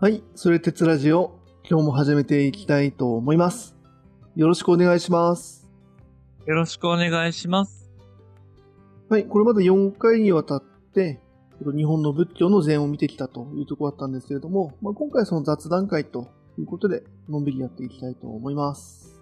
はい、それ鉄ラジオ、今日も始めていきたいと思います。よろしくお願いします。よろしくお願いします。はい、これまで4回にわたって、日本の仏教の禅を見てきたというところだったんですけれども、まあ、今回はその雑談会ということで、のんびりやっていきたいと思います。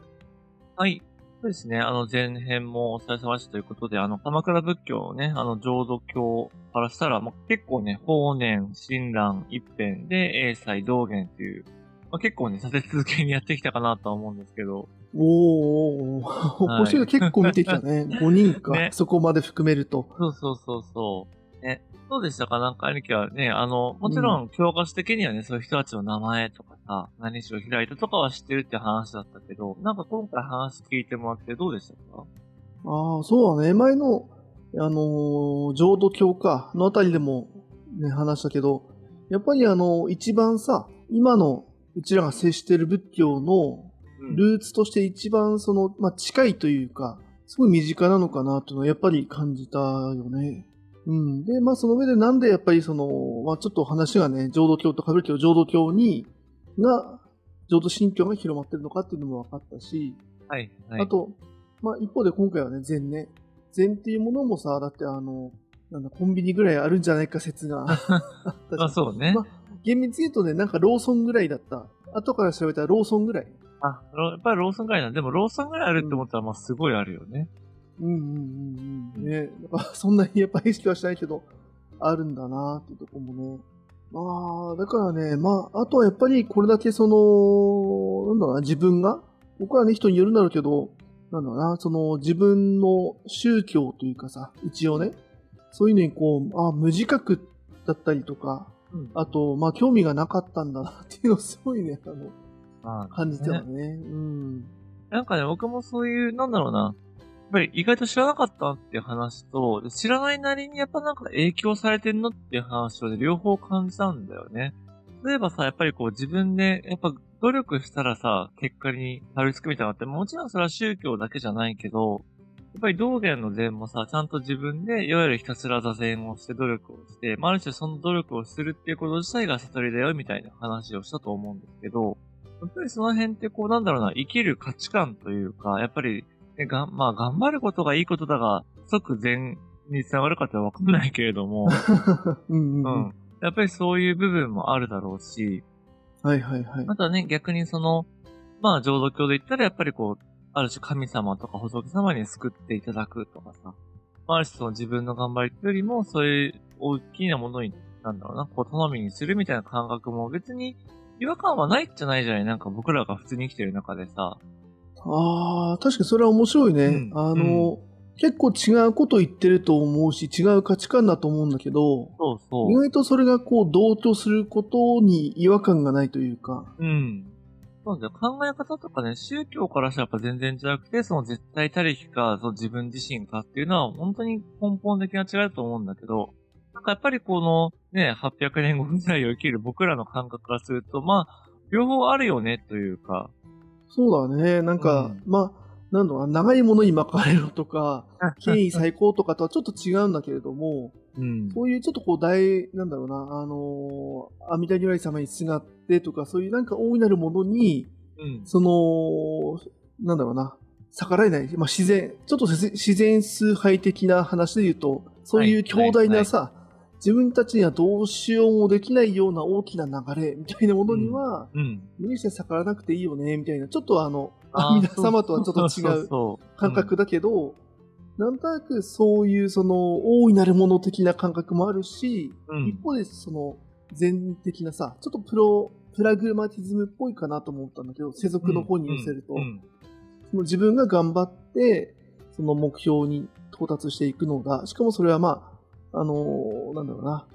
はい。そうですね。あの、前編もお疲れ様でしたということで、あの、鎌倉仏教のね、あの、浄土教からしたら、まあ、結構ね、法然、親鸞、一辺で、英才、道元という、まあ、結構ね、立て続けにやってきたかなとは思うんですけど、おーおーおー、はい星が結構見てきたね。5人か、ねそこまで含めると。そうそうそうそう。ね。どうでしたか？なんか兄貴はね、あの、もちろん教科書的にはね、そういう人たちの名前とかさ、何しろ開いたとかは知ってるって話だったけど、なんか今回話聞いてもらってどうでしたか？ああ、そうだね。前の、あのー浄土教か、のあたりでもね、話したけど、やっぱりあの、一番さ、今のうちらが接してる仏教のうんルーツとして一番その、まあ、近いというか、すごい身近なのかなというのはやっぱり感じたよね。うん。で、まあその上でなんでやっぱりその、まあちょっと話がね、浄土教と被るけど、浄土教に、が、浄土神教が広まってるのかっていうのも分かったし、はい、はい。あと、まあ、一方で今回はね、禅ね。禅っていうものもさ、だってあの、なんだ、コンビニぐらいあるんじゃないか説が あったじゃんあ、そうね。まあ厳密に言うとね、なんかローソンぐらいだった。後から調べたらローソンぐらい。あ、ロやっぱりローソンぐらいな。でもローソンぐらいあるって思ったら、まあすごいあるよね。うんうんうんうん。ね、だからそんなにやっぱ意識はしないけど、あるんだなっていうとこもね。まあ、だからね、まあ、あとはやっぱりこれだけその、なんだろうな、自分が、僕はね、人によるんだろうけど、なんだろうな、その自分の宗教というかさ、一応ね、そういうのにこう、あ無自覚だったりとか、うん。あと、まあ、興味がなかったんだなっていうのをすごいね、あの、まあ感じてたねね。うん。なんかね、僕もそういう、なんだろうな。やっぱり意外と知らなかったっていう話と、知らないなりにやっぱなんか影響されてんのっていう話をね、両方感じたんだよね。例えばさ、やっぱりこう自分で、やっぱ努力したらさ、結果にたどり着くみたいなのって、もちろんそれは宗教だけじゃないけど、やっぱり道元の禅もさ、ちゃんと自分で、いわゆるひたすら座禅をして努力をして、まあ、ある種その努力をするっていうこと自体が悟りだよみたいな話をしたと思うんですけど、やっぱりその辺ってこうなんだろうな、生きる価値観というか、やっぱり、ね、がんまあ頑張ることがいいことだが、即禅につながるかってわかんないけれども、うんうんうん。うん。やっぱりそういう部分もあるだろうし、はいはいはい。またね、逆にその、まあ浄土教で言ったらやっぱりこう、ある種神様とか仏様に救っていただくとかさ、まあ、ある種その自分の頑張りよりも、そういう大きなものに、なんだろうな、こう、頼みにするみたいな感覚も別に違和感はないじゃないじゃないなんか僕らが普通に生きてる中でさ。ああ、確かにそれは面白いね。うんあの、結構違うこと言ってると思うし、違う価値観だと思うんだけど、そうそう。意外とそれがこう同調することに違和感がないというか。うん。そうだよ。考え方とかね、宗教からしたらやっぱ全然違くて、その絶対他力か、その自分自身かっていうのは本当に根本的な違いだと思うんだけど、なんかやっぱりこのね、800年後ぐらいを生きる僕らの感覚からすると、まあ、両方あるよねというか、そうだね。なんか、うん。まあ、なんだろうな、長いものに巻かれろとか、権威最高とかとはちょっと違うんだけれども、うん。そういうちょっとこう大、なんだろうな、あのー、阿弥陀如来様にすがってとか、そういうなんか大いなるものに、うん。その、なんだろうな、逆らえない、まあ、自然、ちょっと自自然崇拝的な話で言うと、そういう強大なさ、自分たちにはどうしようもできないような大きな流れみたいなものには、うん。無理して逆らわなくていいよね、みたいな、ちょっとあの、あー阿弥陀様とはちょっと違そう感覚だけど、なんとなくそういうその大いなるもの的な感覚もあるし、うん。一方でその全的なさ、ちょっとプロ、プラグマティズムっぽいかなと思ったんだけど、世俗の方に寄せると、うん。その自分が頑張って、その目標に到達していくのだ。しかもそれはまあ、あのーなんだろうな。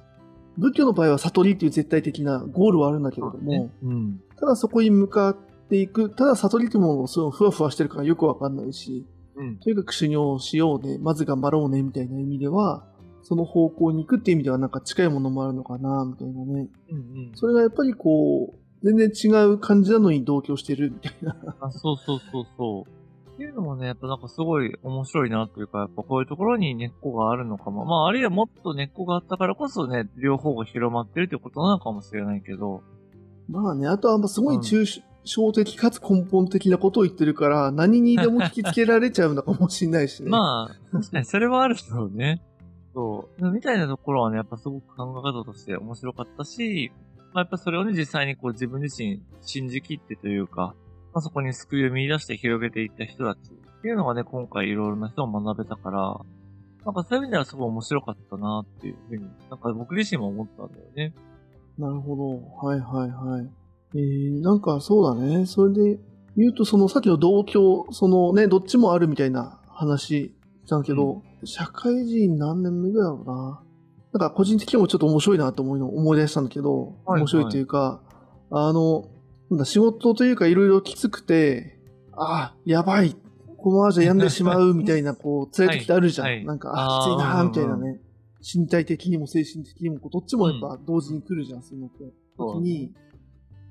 仏教の場合は悟りっていう絶対的なゴールはあるんだけれども、うん。ただそこに向かっていく、ただ悟りっていうものをそのふわふわしてるからよくわかんないし、うん。とにかく修行しようね、まず頑張ろうね、みたいな意味では、その方向に行くっていう意味ではなんか近いものもあるのかな、みたいなね。うん。うん。それがやっぱりこう、全然違う感じなのに同居してるみたいな。あ、そうそうそうそう。っていうのもね、やっぱなんかすごい面白いなというか、やっぱこういうところに根っこがあるのかも。まあ、あるいはもっと根っこがあったからこそね、両方が広まってるってことなのかもしれないけど、まあね、あとはすごい抽象的かつ根本的なことを言ってるから、何にでも引きつけられちゃうのかもしれないしね。まあ、確かにそれはあるだろうね。そう。みたいなところはね、やっぱすごく考え方として面白かったし、まあやっぱそれをね、実際にこう自分自身信じきってというか、まあそこに救いを見出して広げていった人たちっていうのがね、今回いろいろな人を学べたから、なんかそういう意味ではすごい面白かったなっていうふうに、なんか僕自身も思ったんだよね。なるほど。はいはいはい。えー、なんかそうだね。それで言うと、そのさっきの同居、そのね、どっちもあるみたいな話したんだけど、社会人何年目ぐらいだろうな。なんか個人的にもちょっと面白いなと思いの思い出したんだけど、はい面白いというか、あの、仕事というかいろいろきつくて、あ、やばい。このままじゃ病んでしまうみたいな、こう、辛い時ってあるじゃん。はいはいなんか、あ、きついなみたいなね。身体的にも精神的にも、どっちもやっぱ同時に来るじゃん、そういうのっ時に、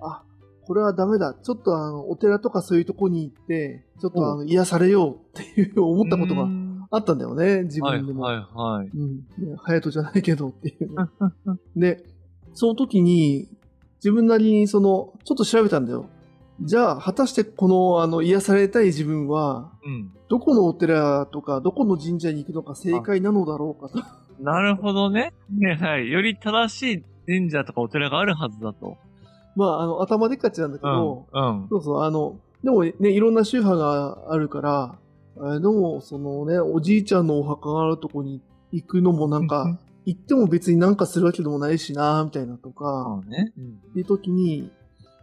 あ、これはダメだ。ちょっとあの、お寺とかそういうとこに行って、ちょっとあの、癒されようっていう思ったことがうんあったんだよね、自はい分でも。はいはい。うん。ね隼人じゃないけどっていうね。で、その時に、自分なりにその、ちょっと調べたんだよ。じゃあ、果たしてこの、あの、癒されたい自分は、うん。どこのお寺とか、どこの神社に行くのが正解なのだろうかと。なるほどね。ねはい。より正しい神社とかお寺があるはずだと。まあ、あの、頭でっかちなんだけうんど、。うん。そうそう、あの、でもね、いろんな宗派があるから、あでも、そのね、おじいちゃんのお墓があるとこに行くのもなんか、行っても別になんかするわけでもないしな、みたいなとか、ね。うん。っていう時に、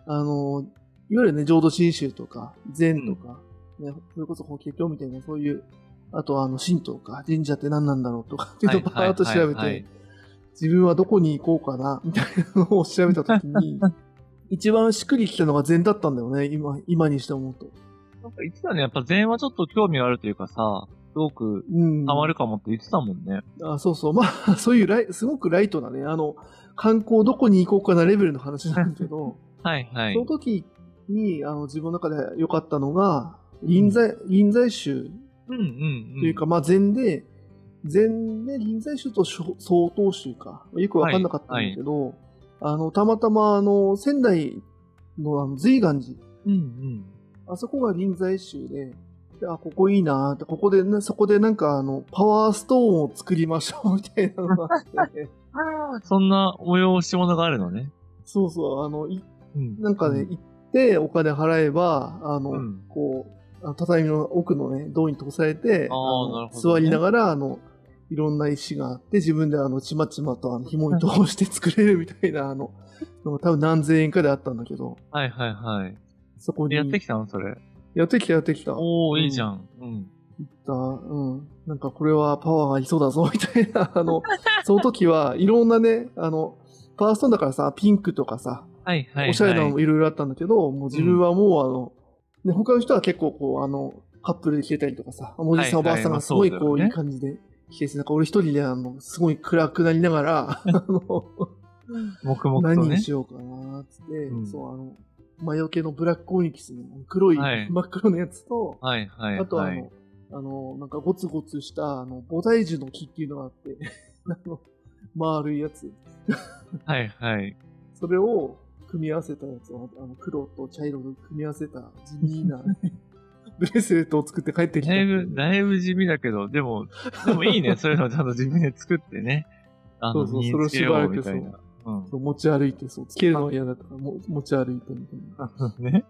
あの、いわゆるね、浄土真宗とか、禅とか、ね、それこそ法華経みたいな、そういう、あとはあの、神道か、神社って何なんだろうとか、っていうのをバーっと調べて、自分はどこに行こうかな、みたいなのを調べた時に、一番しっくりきたのが禅だったんだよね、今、今にして思うと。なんか言ってたね。やっぱ禅はちょっと興味があるというかさ、すごくうん。ハマるかもって言ってたもんね。あそうそう。まあ、そういうライ、すごくライトなね、あの、観光どこに行こうかなレベルの話なんだけど、はいはいその。時に、あの、自分の中で良かったのが、臨済、臨済宗うんうんうん。というか、まあ、禅で、禅で臨済宗と総統宗か。よくわかんなかったんだけど、あの、たまたま、あの、仙台のあの随岩寺、うんうん。あそこが臨済宗で、であ、ここいいなーって、ここでね、そこでなんかあの、パワーストーンを作りましょうみたいなのがあって、そんな催し物があるのね。そうそう、あの、いうん。なんかね、行ってお金払えば、あの、うんこう、畳の奥のね、銅に通されて、座りながら、あの、いろんな石があって、自分であの、ちまちまとあの紐に通して作れるみたいな、あの、多分何千円かであったんだけど、はいはいはい。そこに。やってきたの？それ。やってきた、やってきた。おー、うんいいじゃん。うん。行った、うん。なんかこれはパワーがありそうだぞ、みたいな、あの、その時はいろんなね、あの、パワーストーンだからさ、ピンクとかさ、はいはいはい。おしゃれなのもいろいろあったんだけど、もう自分はもうあの、ね、他の人は結構こう、あの、カップルで着れたりとかさ、おじさん、はいはいおばあさんがすごいこう、いい感じで着てて、なんか俺一人であの、すごい暗くなりながら、あの、黙々とね何にし。ようかな、つって、うんそう、あの、魔除けのブラックオニキスの黒い、はい真っ黒のやつと、はいはいはい。あとあの、あの、なんかゴツゴツした、あの、菩提樹の木っていうのがあって、あの、丸いやつ。はいはい。それを組み合わせたやつを、あの、黒と茶色で組み合わせた地味な ブレスレットを作って帰ってきた。だいぶ、だいぶ地味だけど、でも、でもいいね。そういうのちゃんと自分で作ってね。あの、そうそうそれをしばな。うん。そう持ち歩いて、そう、つけるのは嫌だったから、も持ち歩いてみたいな。ね。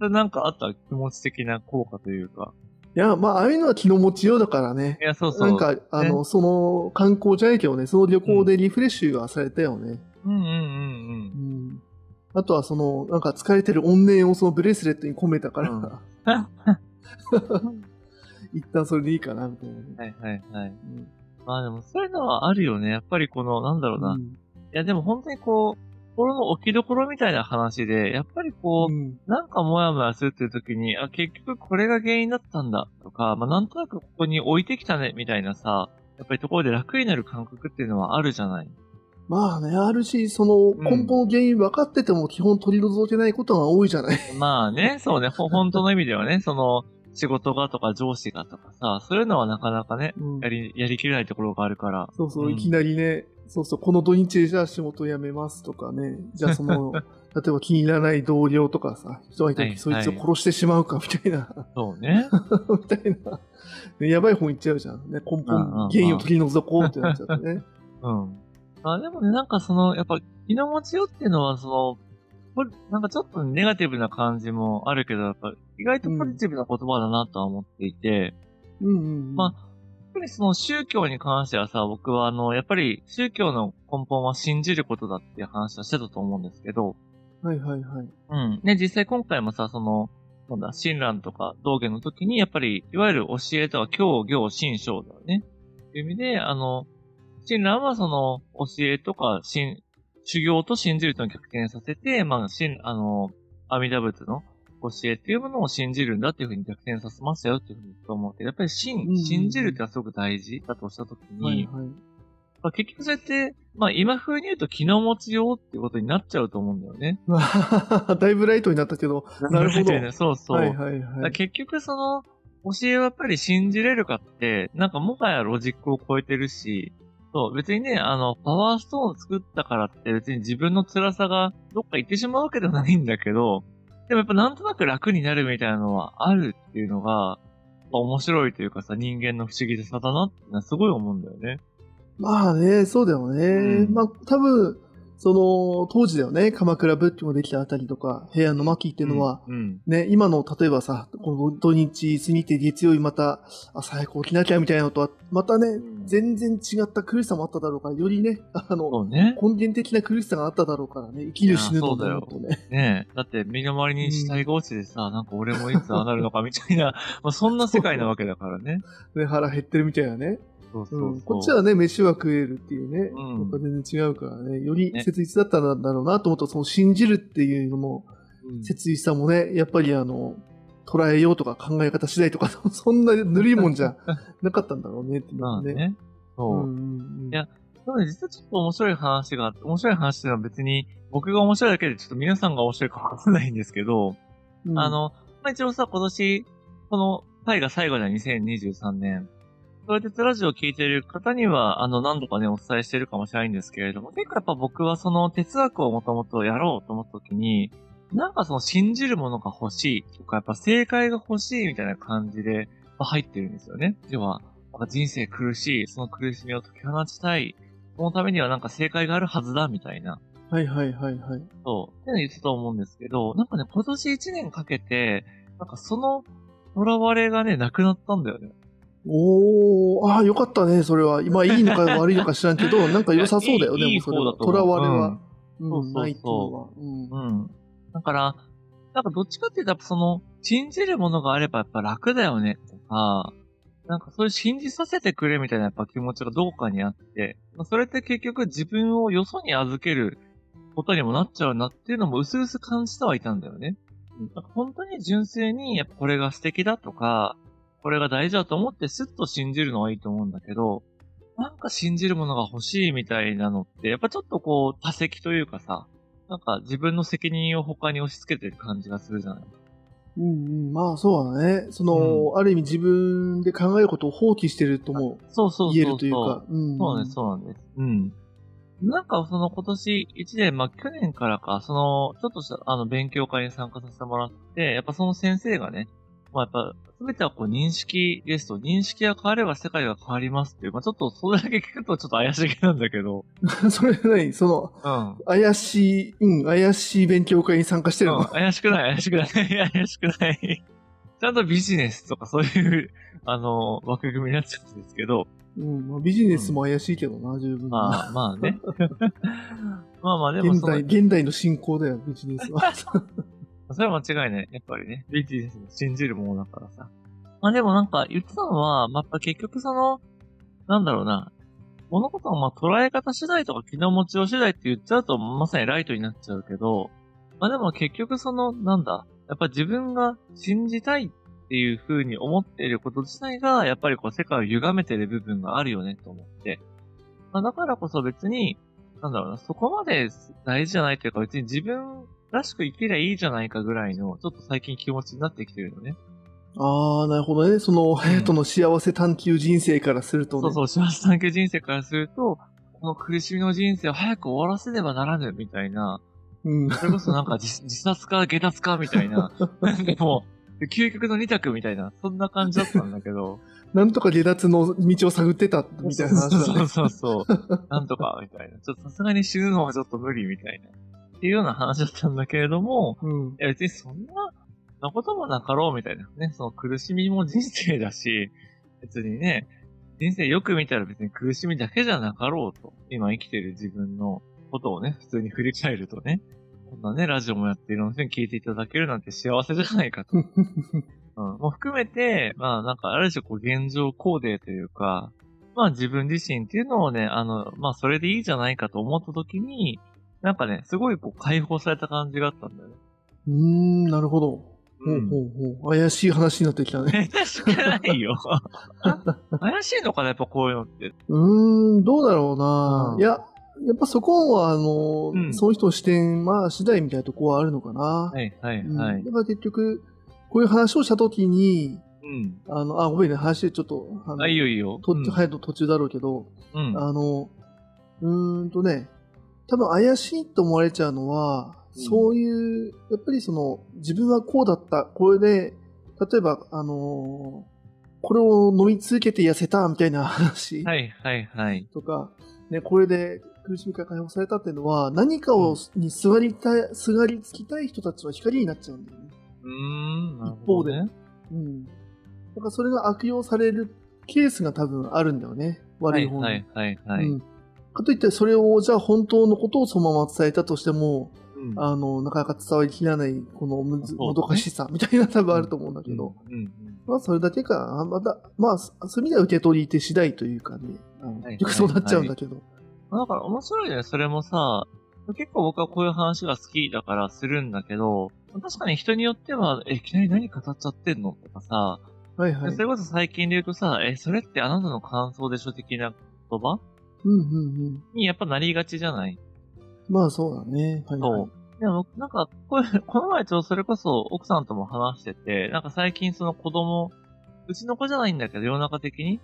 なんかあった気持ち的な効果というか。いや、まあ、ああいうのは気の持ちようだからねい。や、そうそう。なんか、あの、その観光じゃないけどね、その旅行でリフレッシュがされたよね。うんうんうんうん。あとは、その、なんか疲れてる怨念をそのブレスレットに込めたから、うん。一旦それでいいかな、みたいなね。はいはいはい。うんまあでもそういうのはあるよね。やっぱりこの、なんだろうな。いうんやでも本当にこう、心の置きどころみたいな話で、やっぱりこう、うんなんかモヤモヤするっていう時に、あ、結局これが原因だったんだとか、まあなんとなくここに置いてきたね、みたいなさ、やっぱりところで楽になる感覚っていうのはあるじゃない？まあね、あるし、その根本の原因分かってても基本取り除けないことが多いじゃない？まあね、そうね、ほ本当の意味ではね、その、仕事がとか上司がとかさ、そういうのはなかなかね、うんやり、やりきれないところがあるから。そうそう、うんいきなりね、そうそう、この土日じゃあ仕事辞めますとかね、じゃあその、例えば気に入らない同僚とかさ、人がいたはいらそいつを殺してしまうかみたいな、そうね。みたいな、ねやばい本いっちゃうじゃん。ね、根本、原因を取り除こうってなっちゃってね。うん。あ、でもね、なんかその、やっぱ、気の持ちよっていうのは、その、なんかちょっとネガティブな感じもあるけど、やっぱ、意外とポジティブな言葉だなとは思っていて、うんうんうん。まやっぱりその宗教に関してはさ、僕はあの、やっぱり宗教の根本は信じることだっていう話はしてたと思うんですけど、はいはいはい。うん。ね、実際今回もさ、その、なんだ、親鸞とか道元の時に、やっぱり、いわゆる教えとは教行信章だよね。っていう意味で、あの、親鸞はその、教えとか、信、修行と信じると逆転させて、まあ、信、あの、阿弥陀仏の教えっていうものを信じるんだっていうふうに逆転させましたよっていうふうに思うけど、やっぱり信、うん信じるってのはすごく大事だとしたときに、はいはい。まあ、結局そうやって、まあ今風に言うと気の持ちようってことになっちゃうと思うんだよね。だいぶライトになったけど、なるほど。そうそう。はいはいはい。ら結局その、教えをやっぱり信じれるかって、なんかもはやロジックを超えてるし、そう、別にね、あの、パワーストーンを作ったからって別に自分の辛さがどっか行ってしまうわけではないんだけど、でもやっぱなんとなく楽になるみたいなのはあるっていうのが、面白いというかさ、人間の不思議さだなってのはすごい思うんだよね。まあね、そうだよね。うんまあ多分、その、当時だよね、鎌倉仏教ができたあたりとか、平安の末期っていうのは、うん。ね、今の、例えばさ、この土日過ぎて月曜日また、朝早く起きなきゃみたいなのとは、またね、全然違った苦しさもあっただろうから、よりね、あその、うね。根源的な苦しさがあっただろうからね、生きる死ぬのだろうとね。ねえ。だって、身の回りに死体が落ちてさ、なんか俺もいつああなるのかみたいな、まあそんな世界なわけだからね。ね腹減ってるみたいなね。そうそうそう。うん、こっちはね、飯は食えるっていうね、うんやっぱ全然違うからね、よりね切実だったんだろうなと思うと、その信じるっていうのも、うん切実さもね、やっぱりあの、捉えようとか考え方次第とか、そんなぬるいもんじゃ なかったんだろうねってね。まあね。そう。うんうんうんいやなので実はちょっと面白い話があって、面白い話っていうのは別に僕が面白いだけでちょっと皆さんが面白いかわからないんですけど、うんあの、まあ、一応さ、今年、この回が最後だ2023年。それでラジオを聞いている方には、あの、何度かね、お伝えしてるかもしれないんですけれども、結構やっぱ僕はその哲学をもともとやろうと思った時に、なんかその信じるものが欲しいとか、やっぱ正解が欲しいみたいな感じで、まあ入ってるんですよね。要は、なんか人生苦しい、その苦しみを解き放ちたい、そのためにはなんか正解があるはずだ、みたいな。はいはいはいはい。そう。っての言ってたと思うんですけど、なんかね、今年1年かけて、なんかその、囚われがね、なくなったんだよね。おー、ああ、よかったね、それは。今いいのか 悪いのか知らんけど、なんか良さそうだよね、いやいいもうそれと思う囚われは。そうそうないっていうのは。うんうん。だから、なんかどっちかっていうと、やっぱその、信じるものがあればやっぱ楽だよね、とか、なんかそういう信じさせてくれみたいなやっぱ気持ちがどうかにあって、まあそれって結局自分をよそに預けることにもなっちゃうなっていうのも薄々感じてはいたんだよね。うんなんか本当に純粋に、やっぱこれが素敵だとか、これが大事だと思ってスッと信じるのはいいと思うんだけど、なんか信じるものが欲しいみたいなのって、やっぱちょっとこう、多責というかさ、なんか自分の責任を他に押し付けてる感じがするじゃない？うんうん、まあそうだね。その、ある意味自分で考えることを放棄してるともそうそうそうそう。言えるというか。うんそうなんです、そうなんです。うん。なんかその今年1年、まあ去年からか、その、ちょっとしたあの勉強会に参加させてもらって、やっぱその先生がね、まあやっぱ、すべてはこう認識ですと、認識が変われば世界が変わりますっていう、まあちょっとそれだけ聞くとちょっと怪しげなんだけど、それ何？その、うん。怪しい、うん、怪しい勉強会に参加してるの、うん怪しくない、怪しくない、怪しくない。ちゃんとビジネスとかそういう、あの、枠組みになっちゃうんですけど、うんまあ、ビジネスも怪しいけどな、十分に。まあ、まあね。まあまあ、でも現代、、現代の進行だよ、ビジネスは。それは間違いない。やっぱりね、ビジネスも信じるものだからさ。まあでもなんか言ってたのは、まあ、やっぱ結局その、なんだろうな、物事のま捉え方次第とか気の持ちよう次第って言っちゃうと、まさにライトになっちゃうけど、まあでも結局その、なんだ、やっぱ自分が信じたいっていう風に思っていること自体が、やっぱりこう世界を歪めてる部分があるよねと思って。まあだからこそ別に、なんだろうな、そこまで大事じゃないというか別に自分らしく生きりゃいいじゃないかぐらいの、ちょっと最近気持ちになってきてるのね。ああ、なるほどね。その、隼人の幸せ探求人生からするとね。そうそう、幸せ探求人生からすると、この苦しみの人生を早く終わらせねばならぬ、みたいな。うん。それこそなんか自自殺か下脱か、みたいな。なんかもう、究極の二択みたいな、そんな感じだったんだけど。なんとか下脱の道を探ってた、みたいな話だね。そうそうそう。なんとか、みたいな。ちょっとさすがに死ぬのはちょっと無理、みたいな。っていうような話だったんだけれども、うん。いや別にそんな、なこともなかろうみたいなね。その苦しみも人生だし、別にね、人生よく見たら別に苦しみだけじゃなかろうと。今生きてる自分のことをね、普通に振り返るとね。こんなね、ラジオもやっていろんな人に聞いていただけるなんて幸せじゃないかと。うん。もう含めて、まあなんかある種こう現状コーデというか、まあ自分自身っていうのをね、あの、まあそれでいいじゃないかと思った時に、なんかね、すごいこう解放された感じがあったんだよね。うーん、なるほど。ほううんほうほう。怪しい話になってきたね。確かないよ。怪しいのかな、やっぱこういうのって。うーん、どうだろうな、うんいや、やっぱそこは、あの、うんその人の視点、まあ、次第みたいなとこはあるのかな。はい、はい、うんはい。だから結局、こういう話をしたときに、うん。あの、あ、ごめんね、話でちょっと、あの、あ、いいよいいよ。とうん早く途中だろうけど、うん。あの、うーんとね、多分怪しいと思われちゃうのは、うんそういう、やっぱりその、自分はこうだった、これで、例えば、あのこれを飲み続けて痩せたみたいな話はい、はい、はい。とか、ね、これで苦しみから解放されたっていうのは、何かを、にすがりたい、すがりつきたい人たちの光になっちゃうんだよね。うーん。なる一方で。うん。だからそれが悪用されるケースが多分あるんだよね。はい、悪い方に。はい、はい、はい。うん。かといって、それを、じゃあ本当のことをそのまま伝えたとしても、うんあの、なかなか伝わりきらない、このむず、ねもどかしさみたいな多分あると思うんだけど、うん、うん。まあそれだけか、あまた、まあ、そそういう意味では受け取り手次第というかね、はい結局そうなっちゃうんだけど。だから面白いね、それもさ、結構僕はこういう話が好きだからするんだけど、確かに人によっては、え、いきなり何語っちゃってんのとかさ、はいはい。それこそ最近で言うとさ、え、それってあなたの感想でしょ的な言葉うんうんうん。にやっぱなりがちじゃない？まあそうだね。はい、はい。そう。でも、なんか、これ、この前ちょっとそれこそ奥さんとも話してて、なんか最近その子供、うちの子じゃないんだけど、世の中的に、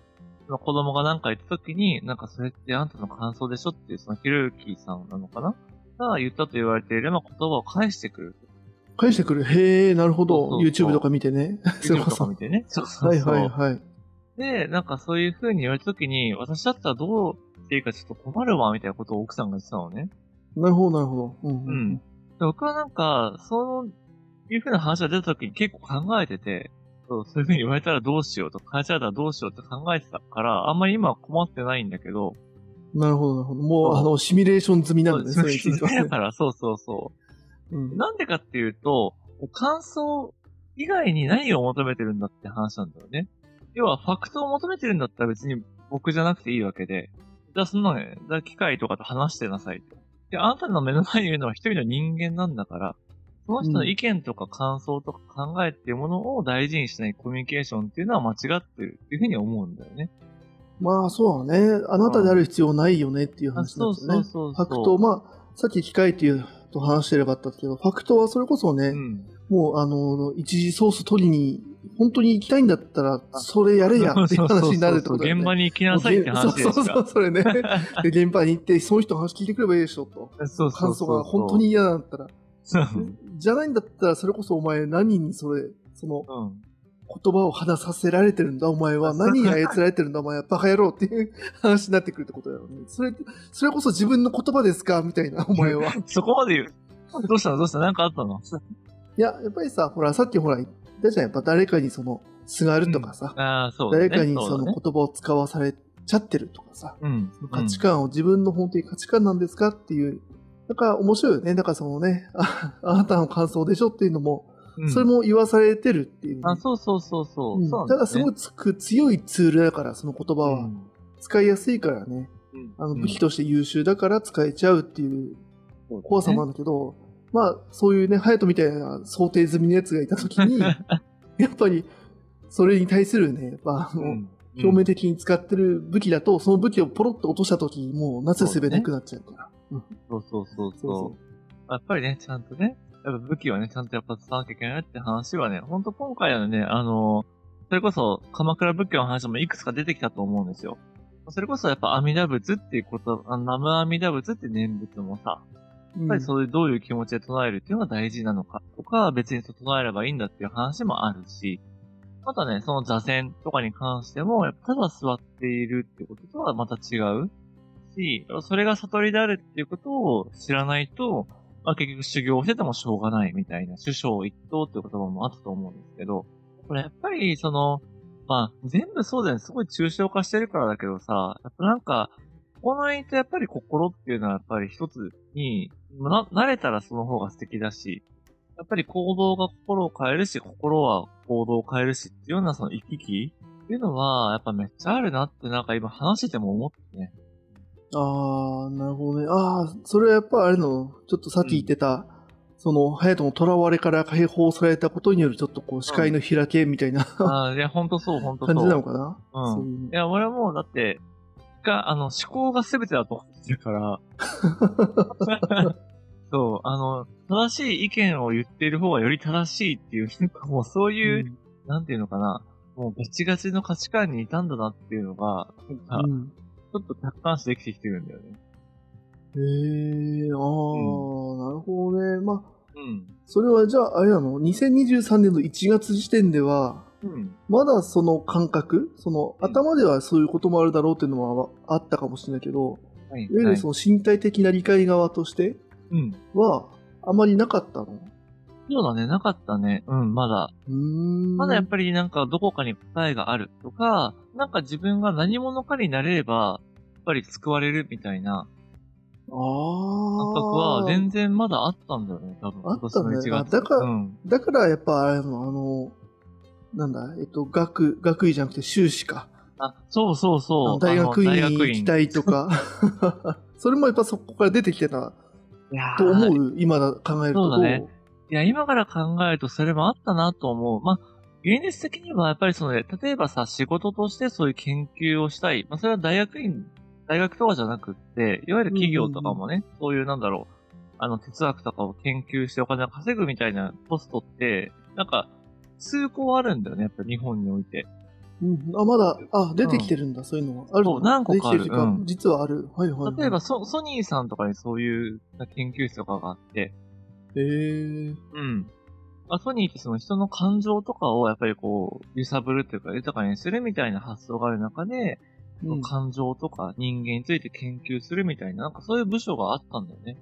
その子供がなんか言った時に、なんかそれってあんたの感想でしょっていう、そのひろゆきさんなのかな？が言ったと言われている、まあ言葉を返してくる。返してくる。へえ、なるほど。そうそうそう YouTube とか見てね。YouTube ことそ。か見てね。そうそうそう。はいはいはい。で、なんかそういう風に言われた時に、私だったらどうしていいかちょっと困るわ、みたいなことを奥さんが言ってたのね。なるほどなるほど。うんうん、うんで僕はなんか、そういう風な話が出た時に結構考えてて、そうそういう風に言われたらどうしようとか、変えちゃったらどうしようって考えてたから、あんまり今は困ってないんだけど、なるほどなるほど。もう、あの、シミュレーション済みなんだね、そそうれについてはねだから、そうそうそう。うんなんでかっていうと、感想以外に何を求めてるんだって話なんだよね。要は、ファクトを求めてるんだったら別に僕じゃなくていいわけで、じゃあそんなね、じゃあ機械とかと話してなさいと。で、あなたの目の前にいるのは一人の人間なんだから、その人の意見とか感想とか考えっていうものを大事にしないコミュニケーションっていうのは間違ってるっていうふうに思うんだよね。まあそうだね。あなたである必要ないよねっていうあ話なんそうですよね。そうそうそう。ファクト、まあ、さっき機械っていうと話してればよかったけど、ファクトはそれこそね、うん。もうあの、一時ソース取りに、本当に行きたいんだったら、それやれやっていう話になるってことだよね。現場に行きなさいって話ですそうそうそう、それね。で、現場に行って、その人の話聞いてくればいいでしょと。そうそう感想が本当に嫌だったら。じゃないんだったら、それこそお前何にそれ、そのうん。言葉を話させられてるんだ、お前は。何に操られてるんだ、お前は。バカ野郎っていう話になってくるってことだよね。それ、それこそ自分の言葉ですかみたいな、お前は。そこまで言う。どうしたのどうしたのなんかあったのいや、やっぱりさ、ほら、さっきほら、言ったじゃん。やっぱ誰かにその、すがるとかさ、うだね。誰かにその言葉を使わされちゃってるとかさ、うん。価値観を自分の本当に価値観なんですかっていう、だから面白いよね。だからそのね、ああなたの感想でしょっていうのも、うんそれも言わされてるっていうね、あ、そうそうそうそう。うんそうなんだすごいつく強いツールだから、その言葉は。うん使いやすいからね、うんあの武器として優秀だから使えちゃうっていう怖さもあるけど、まあそういうね、ハヤトみたいな想定済みのやつがいたときに、やっぱりそれに対するね、やっぱあの、うん表面的に使ってる武器だと、その武器をポロッと落としたとき、もうなすすべなくなっちゃうから。うんそうそうそうそう。やっぱりね、ちゃんとね、やっぱ武器はね、ちゃんとやっぱ伝わなきゃいけないって話はね、ほんと今回はね、あの、それこそ鎌倉仏教の話もいくつか出てきたと思うんですよ。それこそやっぱ阿弥陀仏っていうこと、あ南無阿弥陀仏って念仏もさ、っぱりそういうどういう気持ちで唱えるっていうのが大事なのかとか、別に唱えればいいんだっていう話もあるし、またね、その座禅とかに関しても、やっぱただ座っているってこととはまた違うし、それが悟りであるっていうことを知らないと、まあ結局修行をしててもしょうがないみたいな、首相一等っていう言葉もあったと思うんですけど、これやっぱりその、まあ全部そうだよね、すごい抽象化してるからだけどさ、やっぱなんか、行いとやっぱり心っていうのはやっぱり一つに、な、慣れたらその方が素敵だし、やっぱり行動が心を変えるし、心は行動を変えるしっていうようなその行き来っていうのは、やっぱめっちゃあるなってなんか今話してても思ってね。ああ、なるほどね。ああ、それはやっぱあれの、ちょっとさっき言ってた、その、隼人の囚われから解放されたことによるちょっとこう視界の開けみたいな、ああ、いや、ほんとそう、ほんとそう。感じなのかな？うんそういういや、俺はもうだって、が、あの、思考が全てだと思ってるから、そう、あの、正しい意見を言っている方がより正しいっていう、なんかもうそういう、なんていうのかな、もうガチガチの価値観にいたんだなっていうのが、なんかうんうんちょっと客観視できてきてるんだよね。へえ、ああ、なるほどね。まあ、うん。それはじゃあ、あれなの ?2023 年の1月時点では、うん。まだその感覚、そのうん頭ではそういうこともあるだろうっていうのはあったかもしれないけど、はい。いわゆるその身体的な理解側としてうん。はあまりなかったの？そうだね、なかったね。うん、まだ。まだやっぱりなんかどこかに答えがあるとか、なんか自分が何者かになれれば、やっぱり救われるみたいなああ。感覚は全然まだあったんだよね、多分。あったね今年の1月あだからうん。だからやっぱあの、なんだ、えっと、学、学位じゃなくて修士か。あ、そうそうそう。大学院行きたいとか。それもやっぱそこから出てきてたと思う、今だ考えると。そうだねいや、今から考えるとそれもあったなと思う。まあ、現実的にはやっぱりそのね、例えばさ、仕事としてそういう研究をしたい。まあ、それは大学院、大学とかじゃなくって、いわゆる企業とかもね、そういうなんだろう、あの、哲学とかを研究してお金を稼ぐみたいなポストって、なんか、通行あるんだよね、やっぱ日本において。うん、あ、まだ、あ、出てきてるんだ、そういうのは。あるそう何個かあるううん実はある。はいはい、はい。例えばソ、ソニーさんとかにそういう研究室とかがあって、へえうん。あソニーってその人の感情とかをやっぱりこう、揺さぶるというか豊かにするみたいな発想がある中で、うん感情とか人間について研究するみたいな、なんかそういう部署があったんだよね。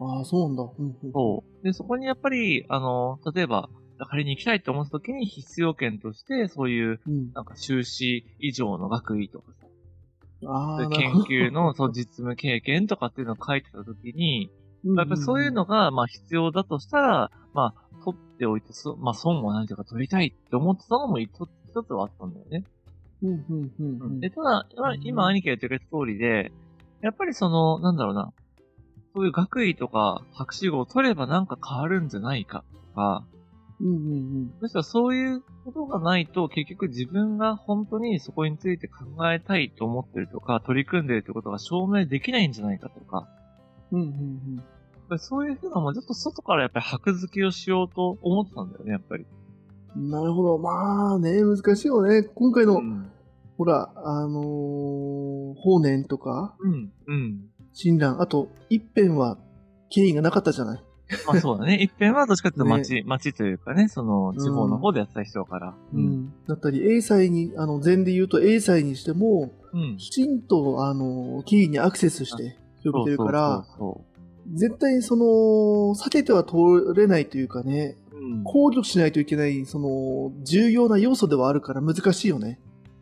ああ、そうなんだ。うんうんそう。で、そこにやっぱり、あの、例えば、仮に行きたいと思った時に必要件として、そういう、うん。なんか修士以上の学位とかさ、ういう研究のそう実務経験とかっていうのを書いてた時に、のやっぱりそういうのが、まあ必要だとしたら、まあ、取っておいて、そまあ損はないというか取りたいって思ってたのも一つ一つはあったんだよね。うんうんうんうん。で、ただ、まあ今兄貴が言ってくれた通りで、やっぱりその、なんだろうな、そういう学位とか博士号を取ればなんか変わるんじゃないかとか、うんうんうん。むしろそういうことがないと結局自分が本当にそこについて考えたいと思ってるとか、取り組んでるってことが証明できないんじゃないかとか、うんうんやっぱりそういうふうなもんちょっと外からやっぱり箔付けをしようと思ってたんだよね、やっぱり。うん。なるほど。まあね、難しいよね。今回の、うん。ほら、あのー、法然とか、うん。うん。親鸞、あと、一辺は、権威がなかったじゃない。まあそうだね。一辺はどっちかっていうとね町、町というかね、その地方の方でやってた人だから。うん。だったり、英才に、あの、禅で言うと英才にしても、うん。きちんと、あの、権威にアクセスして、広げてるから、そうそう絶対その、避けては通れないというかね、そう。うん。考慮しないといけない、その、重要な要素ではあるから難しいよね。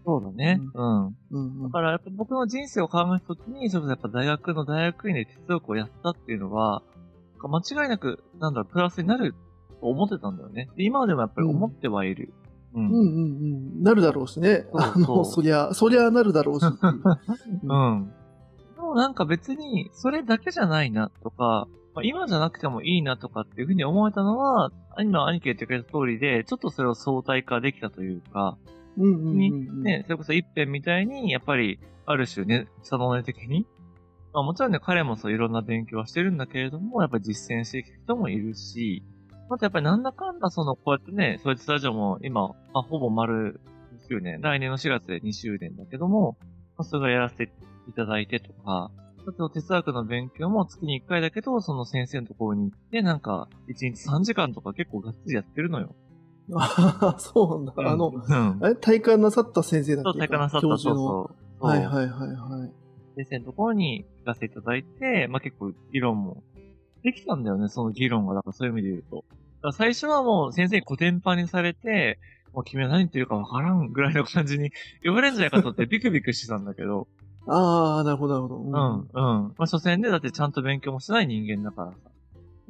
そうだね。うん。うんうん。だからやっぱ僕の人生を考えたときに、それこそやっぱ大学の大学院で哲学をやったっていうのは、間違いなく、なんだろう、プラスになると思ってたんだよね。で今でもやっぱり思ってはいる。う。うんんうんうん。なるだろうしね。あの、そりゃ、そりゃなるだろうしう。うん。でもなんか別に、それだけじゃないなとか、まあ、今じゃなくてもいいなとかっていうふうに思えたのは、今兄貴が言ってくれた通りで、ちょっとそれを相対化できたというか、うんうんうんうん。ね、それこそ一辺みたいに、やっぱり、ある種ね、サドネ的に、まあもちろんね、彼もそういろんな勉強はしてるんだけれども、やっぱり実践してきた人もいるし、またやっぱりなんだかんだその、こうやってね、そいつラジオも今、まあ、ほぼ丸2周年、来年の4月で2周年だけども、まあ、それがやらせていただいてとか、あと哲学の勉強も月に1回だけど、その先生のところに行って、なんか、1日3時間とか結構がっつりやってるのよ。ああ、そうなんだ。うん、あの、うん、あれ、体感なさった先生だっけ？そう、体感なさった、そうそう。はいはいはいはい。先生のところに行かせていただいて、まあ結構議論もできたんだよね、その議論が。だからそういう意味で言うと。だから最初はもう先生にコテンパンにされて、もう君は何言ってるかわからんぐらいの感じに 言われるんじゃないかとって ビクビクしてたんだけど。ああ、なるほどなるほど。うん、うん。まあ、所詮でだってちゃんと勉強もしない人間だからさ。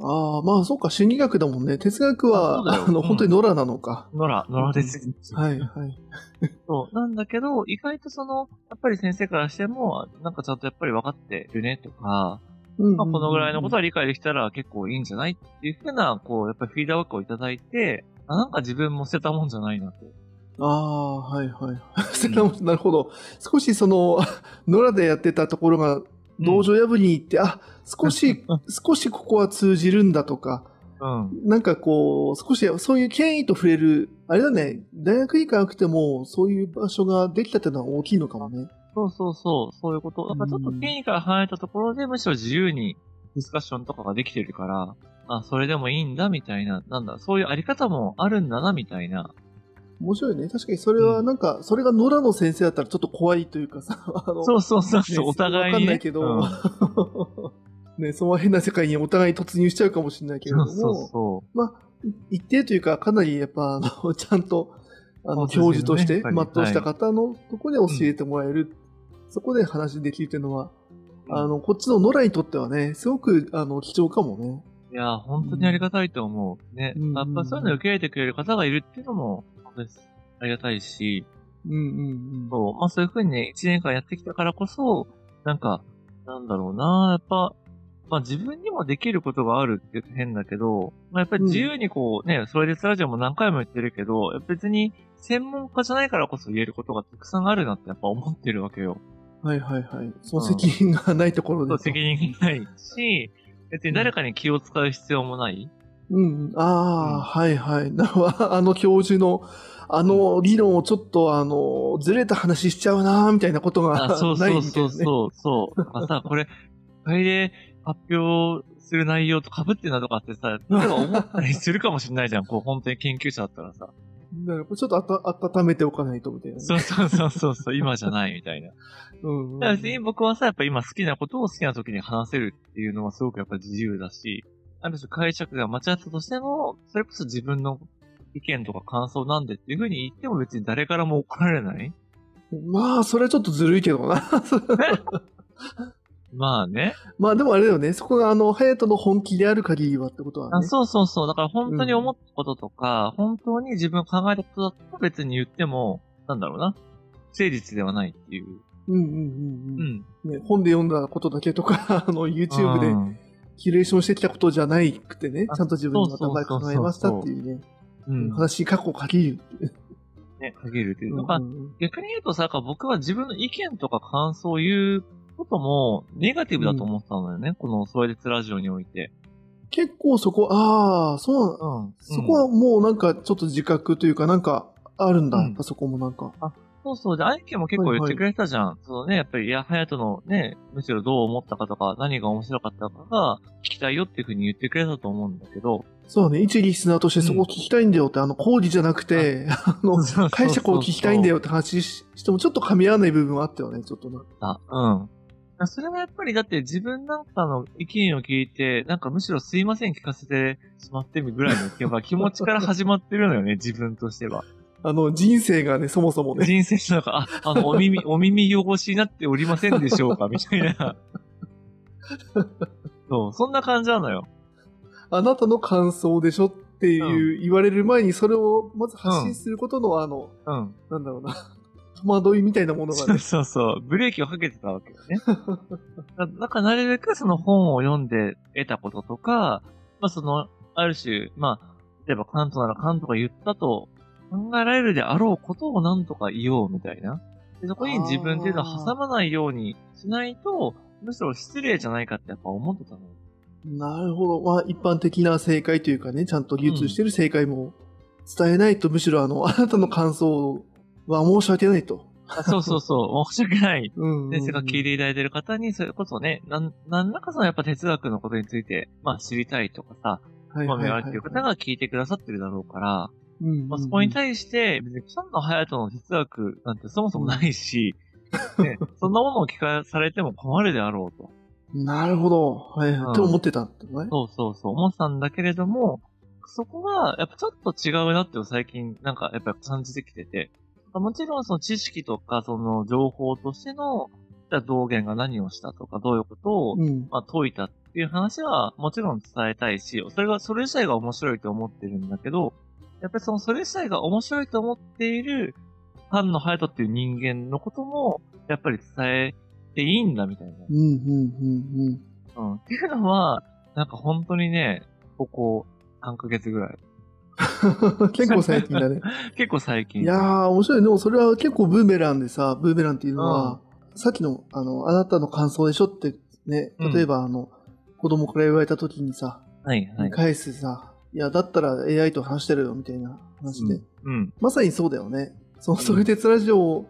ああ、まあそうか、心理学だもんね。哲学は、ああの、うん、本当に野良なのか。野良、野良です。はい、はい。そう。なんだけど、意外とその、やっぱり先生からしても、なんかちゃんとやっぱり分かってるねとか、まあ、このぐらいのことは理解できたら結構いいんじゃないっていうふうな、こう、やっぱりフィードバックをいただいて、あなんか自分も捨てたもんじゃないなと。ああ、はいはい。捨てたもん、なるほど。少しその、野良でやってたところが、道場破りに行って、うん、あ、少し、少しここは通じるんだとか、うん、なんかこう、少しそういう権威と触れる、あれだね、大学行かなくても、そういう場所ができたっていうのは大きいのかもね。そうそうそう、そういうこと。だからちょっと権威から離れたところで、むしろ自由にディスカッションとかができてるから、あ、それでもいいんだ、みたいな、なんだ、そういうあり方もあるんだな、みたいな。面白いね。確かにそれはなんか、うん、それが野良の先生だったらちょっと怖いというかさ、あの、そうそうそう、ね、お互いに、ね。わかんないけど、うん、ね、その変な世界にお互い突入しちゃうかもしれないけれども、そうそうそうまあ、一定というか、かなりやっぱ、あの、ちゃんと、あの、教授として、全うした方のところで教えてもらえる、うん、そこで話できるというのは、あの、こっちの野良にとってはね、すごく、あの、貴重かもね。いや、本当にありがたいと思う。ね。うん、やっぱそういうのを受け入れてくれる方がいるっていうのも、です。ありがたいし、うんうんうん。そう、まあそういうふうにね、一年間やってきたからこそ、なんか、なんだろうな、やっぱ、まあ自分にもできることがあるって言うと変だけど、まあやっぱり自由にこうね、うん、それでスラジオも何回も言ってるけど、別に専門家じゃないからこそ言えることがたくさんあるなってやっぱ思ってるわけよ。はいはいはい。その責任がないところで、うん、責任がないし、別に誰かに気を使う必要もない。うん、ああ、うん、はいはい。あの教授の、あの理論をちょっと、あの、ずれた話しちゃうなみたいなことがそうそうそうそうそう。あさ、これ、会で発表する内容と被ってんなとかってさ、例えば思ったりするかもしれないじゃん。こう、本当に研究者だったらさ。だからちょっとあた温めておかないとみたいな、ね。そうそうそうそうそう、今じゃないみたいな。うん、うん、別に僕はさ、やっぱ今好きなことを好きな時に話せるっていうのはすごくやっぱ自由だし、ある種解釈が間違ったとしても、それこそ自分の意見とか感想なんでっていうふうに言っても別に誰からも怒られないまあ、それはちょっとずるいけどな。まあね。まあでもあれだよね。そこがあの、ハヤトの本気である限りはってことはね。あそうそうそう。だから本当に思ったこととか、うん、本当に自分考えたことだったら別に言っても、なんだろうな。誠実ではないっていう。うんうんうんうん。うん、ね、本で読んだことだけとか、あの、YouTube でキュレーションしてきたことじゃないくてね、ちゃんと自分の頭で考えましたっていうね。うん、話に過去を限るっていう。ね、限るっていうのが、うんうん、逆に言うとさ、僕は自分の意見とか感想を言うことも、ネガティブだと思ってたのよね。うん、この、それでつラジオにおいて。結構そこ、ああ、そう、うん、そこはもうなんかちょっと自覚というかなんかあるんだ、うん、そこもなんか。あ、そうそう。で、アイケも結構言ってくれたじゃん。はいはい、そのね、やっぱり、いや、ハヤトのね、むしろどう思ったかとか、何が面白かったかが聞きたいよっていうふうに言ってくれたと思うんだけど。そうね、一リスナーとしてそこを聞きたいんだよって、うん、あの、講義じゃなくて、あの、解釈を聞きたいんだよって話してもちょっと噛み合わない部分はあったよね、ちょっとな。あ、うん。それはやっぱりだって自分なんかの意見を聞いて、なんかむしろすいません聞かせてしまってみぐらいの気持ちから始まってるのよね、自分としては。あの、人生がね、そもそもね。人生なんか、あ、あの、お耳、お耳汚しになっておりませんでしょうか？みたいな。そう、そんな感じなのよ。あなたの感想でしょっていう、言われる前に、それをまず発信することの、あの、うん。なんだろうな。戸惑いみたいなものがね。そうそう、ブレーキをかけてたわけよね。だからなるべくその本を読んで得たこととか、まあその、ある種、まあ、例えばカントならカントが言ったと考えられるであろうことを何とか言おうみたいな。でそこに自分っていうのを挟まないようにしないと、むしろ失礼じゃないかってやっぱ思ってたの。なるほど。まあ、一般的な正解というかね、ちゃんと流通してる正解も伝えないと、むしろあの、あなたの感想は申し訳ないと。あそうそうそう、申し訳ない。うんうん、で、せっかく聞いていただいてる方に、それこそね、なん、なんらかそのやっぱ哲学のことについて、まあ知りたいとかさ、興味があるっていう方が聞いてくださってるだろうから、うんうんうんまあそこに対して、別に草野隼人の哲学なんてそもそもないし、ね、そんなものを聞かされても困るであろうと。なるほど。はい、はいうんって思ってたってね。そうそうそう、思ってたんだけれども、そこが、やっぱちょっと違うなって最近、なんかやっぱ感じてきてて、もちろんその知識とか、その情報としての、じゃあ道元が何をしたとか、どういうことを、うん。まあ、解いたっていう話はもちろん伝えたいし、それが、それ自体が面白いと思ってるんだけど、やっぱりその、それ自体が面白いと思っている、ファンのハヤトっていう人間のことも、やっぱり伝えていいんだみたいな。うん、うん、うん、うん。っていうのは、なんか本当にね、ここ3ヶ月ぐらい。うん。結構最近だね。結構最近。いやー、面白い。でもそれは結構ブーメランでさ、ブーメランっていうのは、さっきの、あの、あなたの感想でしょってね、うん例えばあの、子供から言われた時にさ、はいはい。返すさ、いや、だったら AI と話してるよみたいな話で、うん。まさにそうだよね。そのソリテツラジオ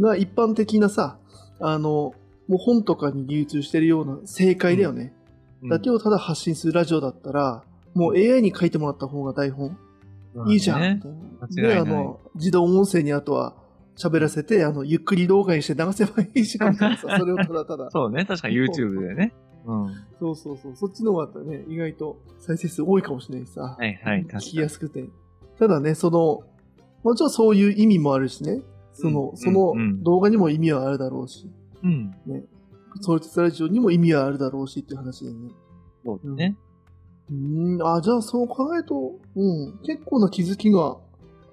が一般的なさ、あの、もう本とかに流通してるような正解だよね。うん。だけをただ発信するラジオだったら、もう AI に書いてもらった方が台本、いいじゃん。ねで、あの、自動音声にあとは喋らせて、あの、ゆっくり動画にして流せばいいじゃん それをただただ。そうね。確かに YouTube でね。うん。はそうそうそう。そっちの方がね、意外と再生数多いかもしれないしさ。いはい。確か聞きに。やすくて。ただね、その、もちろんそういう意味もあるしね。その、うんそのうんうん動画にも意味はあるだろうし、うん。ね。ソルテツラジオにも意味はあるだろうしっていう話でね。そうだね。うーん、あ、じゃあそう考えると、うん、結構な気づきが、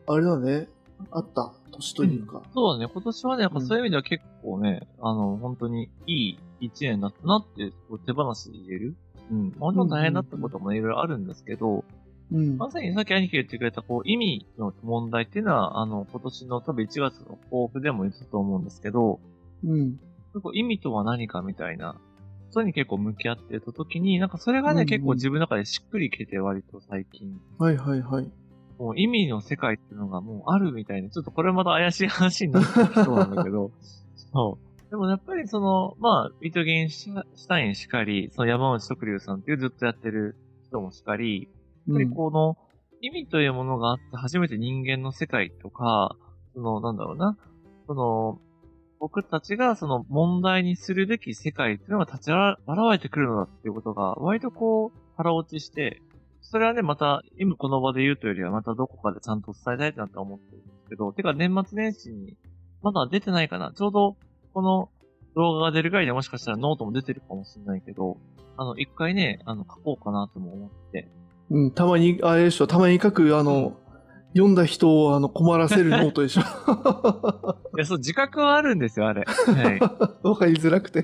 あれだね、あった年というか。そうだね。今年はね、やっぱそういう意味では結構ね、あの、本当にいい一年だったなって、こう手放しで言える？うん。もちろん大変だったこともいろいろあるんですけど、うん。まさにさっき兄貴が言ってくれた、こう、意味の問題っていうのは、あの、今年の多分1月の抱負でも言ってたと思うんですけど、うん。結構意味とは何かみたいな、そういうに結構向き合ってた時に、なんかそれがね、うんうん結構自分の中でしっくりきてて、割と最近。はいはいはい。もう意味の世界っていうのがもうあるみたいな、ちょっとこれまた怪しい話になってきそうなんだけど、そう。でもやっぱりその、まあ、ビートゲンシュタインしかり、その山内徳龍さんっていうずっとやってる人もしかり、やっぱりこの、意味というものがあって初めて人間の世界とか、その、なんだろうな、その、僕たちがその問題にするべき世界っていうのが立ち現れてくるのだっていうことが、割とこう、腹落ちして、それはね、また、今この場で言うというよりは、またどこかでちゃんと伝えたいなとは思ってるんですけど、てか年末年始に、まだ出てないかな。ちょうど、この動画が出るぐらいでもしかしたらノートも出てるかもしれないけど、あの、一回ね、あの、書こうかなとも思って。うん、たまに、あれでしょ、たまに書く、あの、読んだ人をあの困らせるノートでしょ。いや、そう、自覚はあるんですよ、あれ。はい。わかりづらくて。い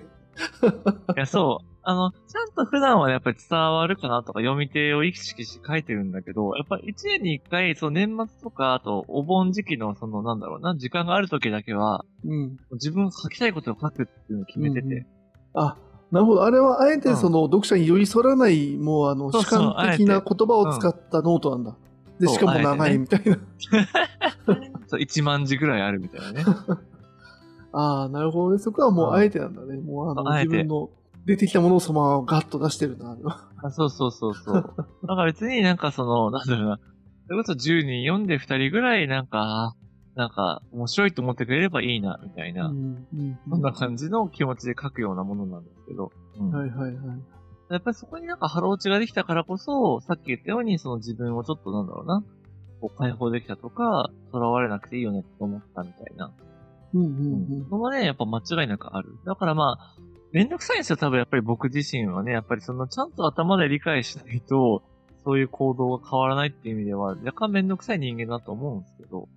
や、そう。あの、ちゃんと普段はやっぱり伝わるかなとか読み手を意識して書いてるんだけど、やっぱり一年に一回、その年末とか、あとお盆時期のそのなんだろうな、時間がある時だけは、うん。自分書きたいことを書くっていうのを決めてて。うんうんあ、なるほど。あれはあえてその、読者に寄り添わない、もうあの、主観的な言葉を使ったノートなんだ。で、しかも長いみたいな。そう、1万字ぐらいあるみたいなね。ああ、なるほどね。そこはもううんあえてなんだね。もうあの、自分の出てきたものをそのままガッと出してるな。あそうそうそうそう。だから別になんかその、なんだろうな、それこそ10人読んで2人ぐらいなんか、なんか面白いと思ってくれればいいな、みたいな。うんうんそんな感じの気持ちで書くようなものなんですけど。うんはいはいはい。やっぱりそこになんか腹落ちができたからこそ、さっき言ったようにその自分をちょっとなんだろうな、こう解放できたとか、囚われなくていいよねって思ったみたいな。うんうんそのね、やっぱ間違いなくある。だからまあ、めんどくさいんですよ、多分やっぱり僕自身はね、やっぱりそのちゃんと頭で理解しないと、そういう行動が変わらないっていう意味では、若干めんどくさい人間だと思うんですけど。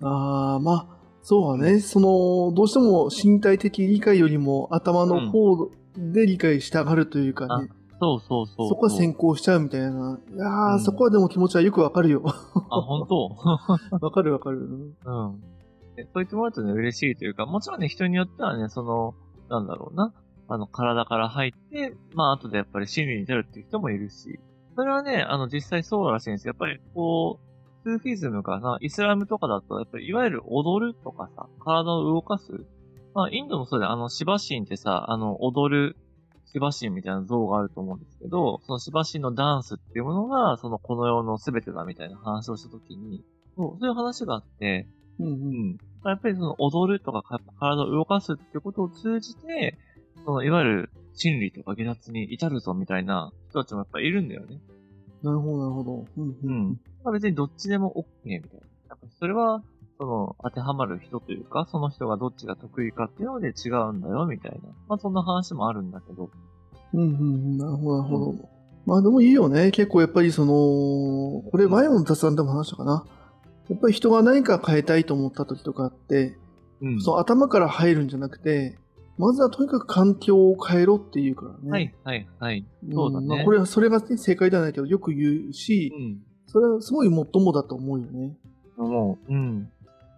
うん。ああ、まあ、そうだね。その、どうしても身体的理解よりも頭の方で理解したがるというかね。そうそうそう。そこは先行しちゃうみたいな。いやー、うんそこはでも気持ちはよくわかるよ。あ、本当？わかるわかる。うん。えそう言ってもらうとね、嬉しいというか、もちろんね、人によってはね、その、なんだろうな、あの、体から入って、まあ、後でやっぱり真理に至るっていう人もいるし、それはね、あの、実際そうらしいんですよ。やっぱり、こう、スーフィズムかな、イスラムとかだと、やっぱり、いわゆる踊るとかさ、体を動かす。まあ、インドもそうだよ。あの、シバシンってさ、あの、踊る、シバシンみたいな像があると思うんですけど、そのシバシンのダンスっていうものが、そのこの世の全てだみたいな話をしたときに、そう、そういう話があって、うんう。うんん。やっぱりその踊るとか体を動かすってことを通じて、そのいわゆる真理とか下脱に至るぞみたいな人たちもやっぱいるんだよね。なるほど、なるほど。うんううんん。まあ別にどっちでも OK みたいな。やっぱそれは、その当てはまる人というか、その人がどっちが得意かっていうので違うんだよみたいな。まあそんな話もあるんだけど。うんうんうん。なるほど、なるほど。まあでもいいよね。結構やっぱりその、これ前の雑談でも話したかな。やっぱり人が何か変えたいと思った時とかって、うん。その頭から入るんじゃなくて、まずはとにかく環境を変えろっていうからね。はい、はい、はい。うんそうだねまあこれは、それが、ね、正解ではないけど、よく言うし、うん。それはすごいもっともだと思うよね。もう、うん。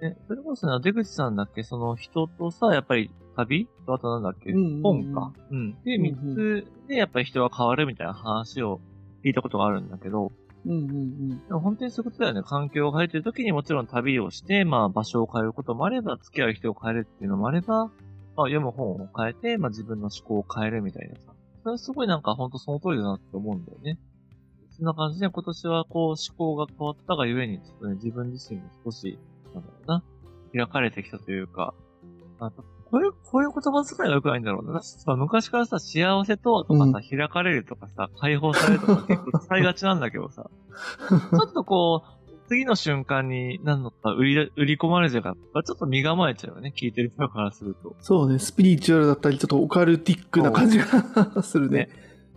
え、それこそね、出口さんだっけ？その人とさ、やっぱり旅？とあとなんだっけ、うんうんうん本か。うん。で、三うんつでやっぱり人が変わるみたいな話を聞いたことがあるんだけど、うんうんでも本当にそういうことだよね。環境を変えてる時にもちろん旅をして、まあ場所を変えることもあれば、付き合う人を変えるっていうのもあれば、まあ読む本を変えて、まあ自分の思考を変えるみたいなさ。それはすごいなんか本当その通りだなって思うんだよね。そんな感じで今年はこう思考が変わったがゆえに、ちょっとね、自分自身も少し、なんだろうな、開かれてきたというか、あこういう、こういう言葉遣いが良くないんだろうな。さ昔からさ、幸せととかさ、開かれるとかさ、解放されるとか結構使いがちなんだけどさ、ちょっとこう、次の瞬間に何のか売り、売り込まれちゃうから、ちょっと身構えちゃうよね、聞いてる人からすると。そうね、スピリチュアルだったり、ちょっとオカルティックな感じがするね。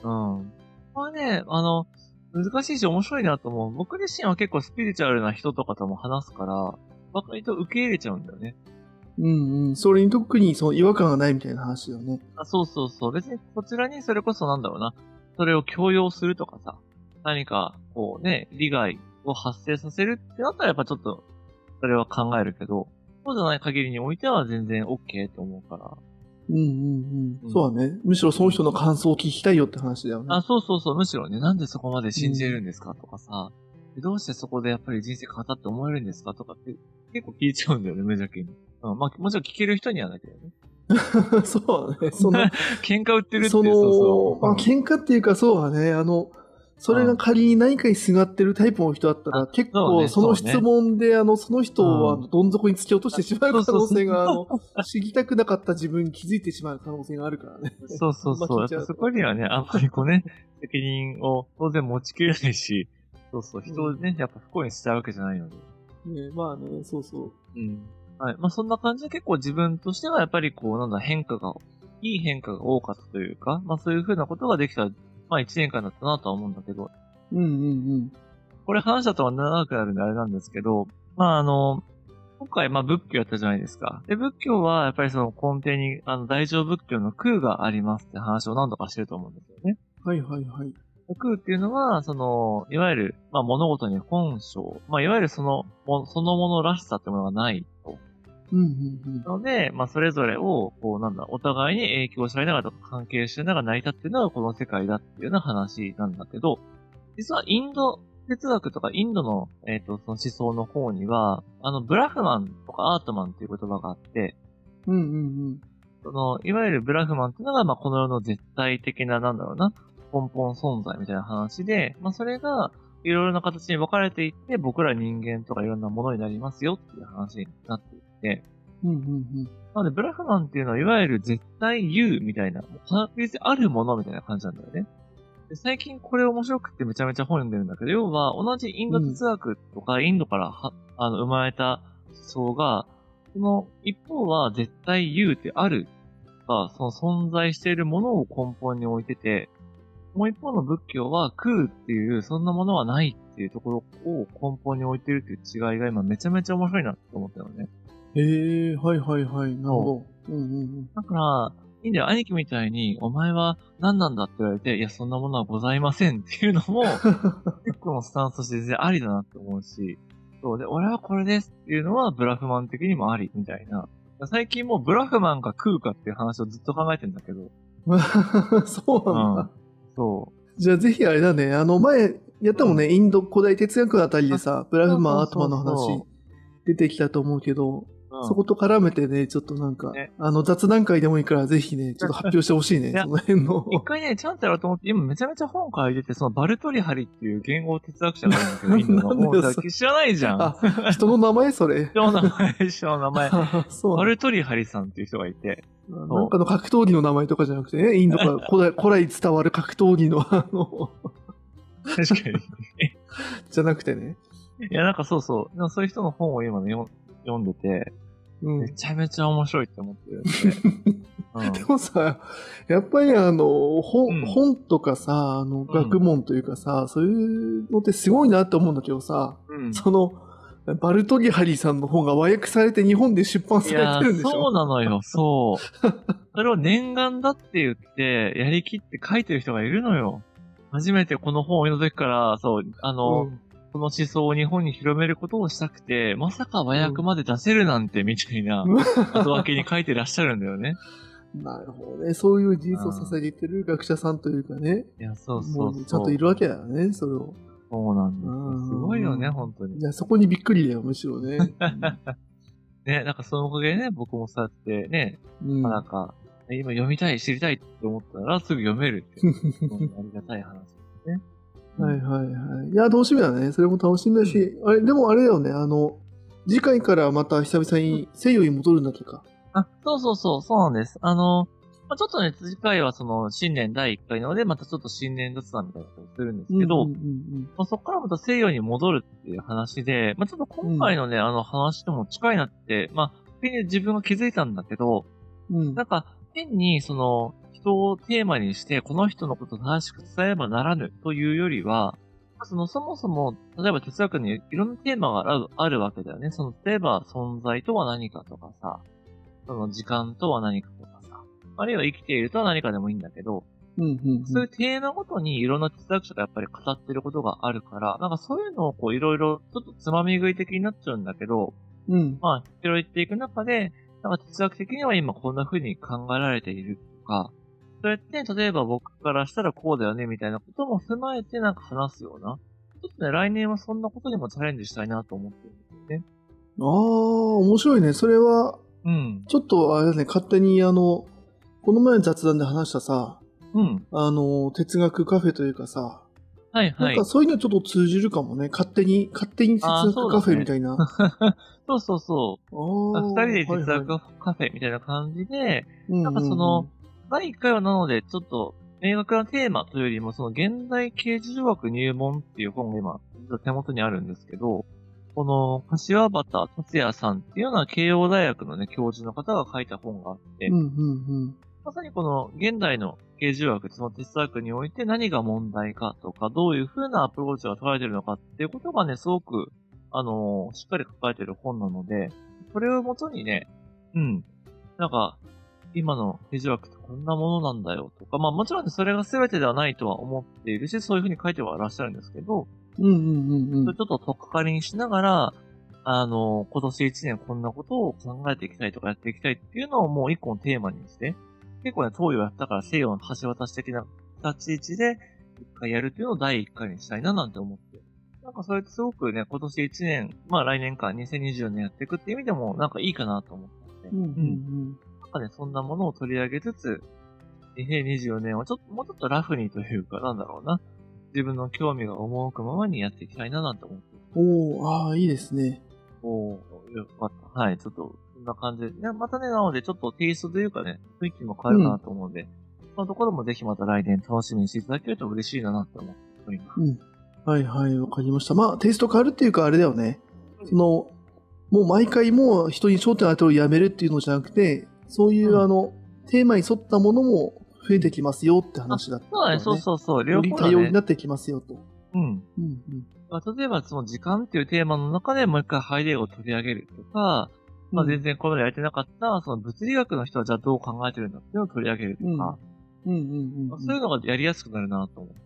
うん。まあね、あの、難しいし面白いなと思う。僕自身は結構スピリチュアルな人とかとも話すから、割と受け入れちゃうんだよね。うんうん。それに特にその違和感がないみたいな話だよね。あそうそうそう。別にこちらにそれこそなんだろうな。それを強要するとかさ。何か、こうね、利害を発生させるってなったらやっぱちょっと、それは考えるけど、そうじゃない限りにおいては全然 OK と思うから。うんうんううんん。そうだね。むしろその人の感想を聞きたいよって話だよね。あ、そうそうそう。むしろね、なんでそこまで信じれるんですかとかさ、でどうしてそこでやっぱり人生変わったって思えるんですかとかって結構聞いちゃうんだよね、無邪気に。うん、まあ、もちろん聞ける人にはだけどね。そうだね。その、喧嘩売ってるってその、そうまあ、喧嘩っていうかそうだね。あの、それが仮に何かにすがってるタイプの人だったら、あ結構その質問で、あの、その人をあうのどん底に突き落としてしまう可能性が、あの、知りたくなかった自分に気づいてしまう可能性があるからね。そうそうそう。そこにはね、あんまりこうね、責任を当然持ちきれないし、そうそう、人をね、やっぱ不幸にしちゃうわけじゃないので。ねまあね、そうそう。うん。はい。まあそんな感じで結構自分としてはやっぱりこう、なんだ、変化が、いい変化が多かったというか、まあそういうふうなことができた、まあ一年間だったなとは思うんだけど、うんうんこれ話したとは長くなるんであれなんですけど、まああの、今回まあ仏教やったじゃないですか。で、仏教はやっぱりその根底に、あの、大乗仏教の空がありますって話を何度かしてると思うんですよね。うん。はいはいはい。空っていうのは、その、いわゆる、まあ物事に本性、まあいわゆるその、もそのものらしさってものがないと。うんうんなので、まあそれぞれを、こうなんだ、お互いに影響し合いながらとか関係しながら成り立っているのがこの世界だっていうような話なんだけど、実はインド哲学とかインドの、えっ、と、その思想の方には、あの、ブラフマンとかアートマンっていう言葉があって、うん。うんうんその、いわゆるブラフマンっていうのが、まあ、この世の絶対的な、なんだろうな、根本存在みたいな話で、まあ、それが、いろいろな形に分かれていって、僕ら人間とかいろんなものになりますよっていう話になっていて、うん。うんうんなので、ブラフマンっていうのは、いわゆる絶対言うみたいな、確実にあるものみたいな感じなんだよね。で最近これ面白くてめちゃめちゃ本読んでるんだけど、要は同じインド哲学とか、インドからは、あの、生まれた思想が、その一方は絶対言うってあるが、その存在しているものを根本に置いてて、もう一方の仏教は空っていう、そんなものはないっていうところを根本に置いてるっていう違いが今めちゃめちゃ面白いなって思ったのね。へえ、はいはいはい。なるほど。う。んうんだから、いいんだよ、兄貴みたいに、お前は何なんだって言われて、いや、そんなものはございませんっていうのも、結構のスタンスとして全然ありだなって思うし、そう。で、俺はこれですっていうのはブラフマン的にもあり、みたいな。最近もうブラフマンか空かっていう話をずっと考えてんだけど、そうなんだ。そじゃあぜひあれだね、あの前やったもんね、インド古代哲学あたりでさ、ブラフマン、アートマンの話出てきたと思うけど、う。うんそこと絡めてね、ちょっとなんか、ねあの雑談会でもいいからぜひね、ちょっと発表してほしいね その辺の。一回ね、ちゃんとやろうと思って、今めちゃめちゃ本書いてて、そのバルトリハリっていう言語哲学者がいるんだけど、インドの。もう知らないじゃん。あ、人の名前それ。人の名前、人の名前。バルトリハリさんっていう人がいて、なんかの格闘技の名前とかじゃなくてね、インドから 古代古来伝わる格闘技のあの、確かに。じゃなくてね。いや、なんかそうそう。そういう人の本を今ね、読読んでて、うんめ。ちゃめちゃ面白いって思ってるんで。うんでもさ、やっぱりあの、本、うん本とかさ、あの、学問というかさ、そういうのってすごいなって思うんだけどさ、うん。その、バルトリハリさんの本が和訳されて日本で出版されてるんでしょ？そうなのよ、そう。それを念願だって言って、やりきって書いてる人がいるのよ。初めてこの本を読んだ時から、そう、あの、うんこの思想を日本に広めることをしたくて、まさか和訳まで出せるなんて、みたいな、後書きに書いてらっしゃるんだよね。なるほどね。そういう事実を支えてる学者さんというかね。いや、そうそうそう。もうちゃんといるわけだよね、それを。そうなんですうんよ。すごいよね、本当に。いや、そこにびっくりだよ、むしろね。ね、なんかそのおかげでね、僕もそうやってね、うん。なんか、今読みたい、知りたいって思ったらすぐ読めるって ありがたい話ですね。はいはいはい。いや、楽しみだね。それも楽しみだし、あれ、でもあれだよね、あの、次回からまた久々に西洋に戻るんだっけか？あ、そうそうそう、そうなんです。あの、まあ、ちょっとね、次回はその、新年第1回なので、またちょっと新年雑談みたいなことをするんですけど、うんうんうんまあ、そこからまた西洋に戻るっていう話で、まあ、ちょっと今回のね、あの話とも近いなって、まあ、自分が気づいたんだけど、うん。なんか、変にその、人をテーマにして、この人のことを正しく伝えればならぬというよりは、その、そもそも、例えば哲学にいろんなテーマがあるあるわけだよね。その、例えば、存在とは何かとかさ、その、時間とは何かとかさ、あるいは生きているとは何かでもいいんだけど、うんうんうん。そういうテーマごとにいろんな哲学者がやっぱり語ってることがあるから、なんかそういうのをこういろいろちょっとつまみ食い的になっちゃうんだけど、うん。まあ、広げていく中で、なんか哲学的には今こんな風に考えられているとか、そうやって、例えば僕からしたらこうだよねみたいなことも踏まえてなんか話すような。ちょっとね、来年はそんなことにもチャレンジしたいなと思ってるんですよね。ああ、面白いね。それは、うん。ちょっとあれだね、勝手にあの、この前の雑談で話したさ、うん。あの、哲学カフェというかさ、はいはいなんか。そういうのちょっと通じるかもね。勝手に、勝手に哲学カフェみたいな。そうそうそう。あ二人で哲はいはい学カフェみたいな感じで、うんなんかその、第1回はなので、ちょっと、明確なテーマというよりも、その現代刑事条学入門っていう本が今、手元にあるんですけど、この、柏畑達也さんっていうのは慶応大学のね、教授の方が書いた本があって、うんうんうん。まさにこの現代の刑事条学、その哲学において何が問題かとか、どういう風なアプローチが取られてるのかっていうことがね、すごく、あのーしっかり書かれてる本なので、それをもとにね、うん、なんか、今の刑事学ってこんなものなんだよとか、まあもちろんね、それが全てではないとは思っているし、そういう風に書いてはいらっしゃるんですけど、うんうんうんうんちょっととっかかりにしながら、あの、今年一年こんなことを考えていきたいとかやっていきたいっていうのをもう一個のテーマにして、結構ね、東洋やったから西洋の橋渡し的な立ち位置で一回やるっていうのを第一回にしたいななんて思って。なんかそれってすごくね、今年一年、まあ来年か2024年やっていくっていう意味でもなんかいいかなと思ってて。うんうんなんかね、そんなものを取り上げつつ、2024年はちょっと、もうちょっとラフにというか、なんだろうな。自分の興味が赴くままにやっていきたいななんて思ってうん。おー、ああ、いいですね。おー、よかった。はい、ちょっと、そんな感じで。ね、またね、なので、ちょっとテイストというかね、雰囲気も変えるかなと思うんで、そのところもぜひまた来年楽しみにしていただけると嬉しいなって思っております。うん。はいはい、わかりました。まあ、テイスト変わるっていうか、あれだよね。その、もう毎回もう人に焦点を当てるをやめるっていうのじゃなくて、そういう、うんあの、テーマに沿ったものも増えてきますよって話だった、そうだね、そうそうそう、両より方だね。多様になってきますよと。うん。うんうん。まあ例えば、その時間っていうテーマの中でもう一回ハイデーを取り上げるとか、まあ全然これまでやれてなかった、その物理学の人はじゃあどう考えてるんだっていうのを取り上げるとか、うんうんうんうん。そういうのがやりやすくなるなと思って。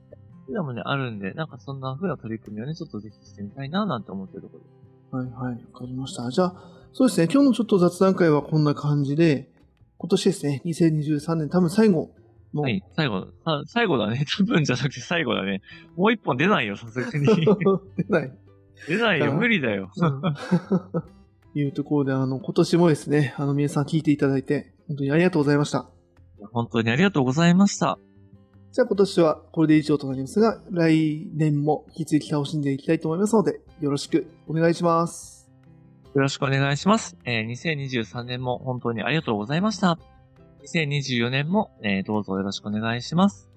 そういうのもね、あるんで、なんかそんな風な取り組みをね、ちょっとぜひしてみたいななんて思ってるところです。はいはい、わかりました。じゃあ、そうですね、今日のちょっと雑談会はこんな感じで、今年ですね、2023年多分最後の、はい、最後、さ最後だね。多分じゃなくて最後だね。もう一本出ないよ、さすがに。出ない。出ないよ、無理だよ。うん いうところで、あの、今年もですね、あの、皆さん聞いていただいて、本当にありがとうございました。本当にありがとうございました。じゃあ今年はこれで以上となりますが、来年も引き続き楽しんでいきたいと思いますので、よろしくお願いします。よろしくお願いします。えー2023年も本当にありがとうございました。2024年も、えーどうぞよろしくお願いします。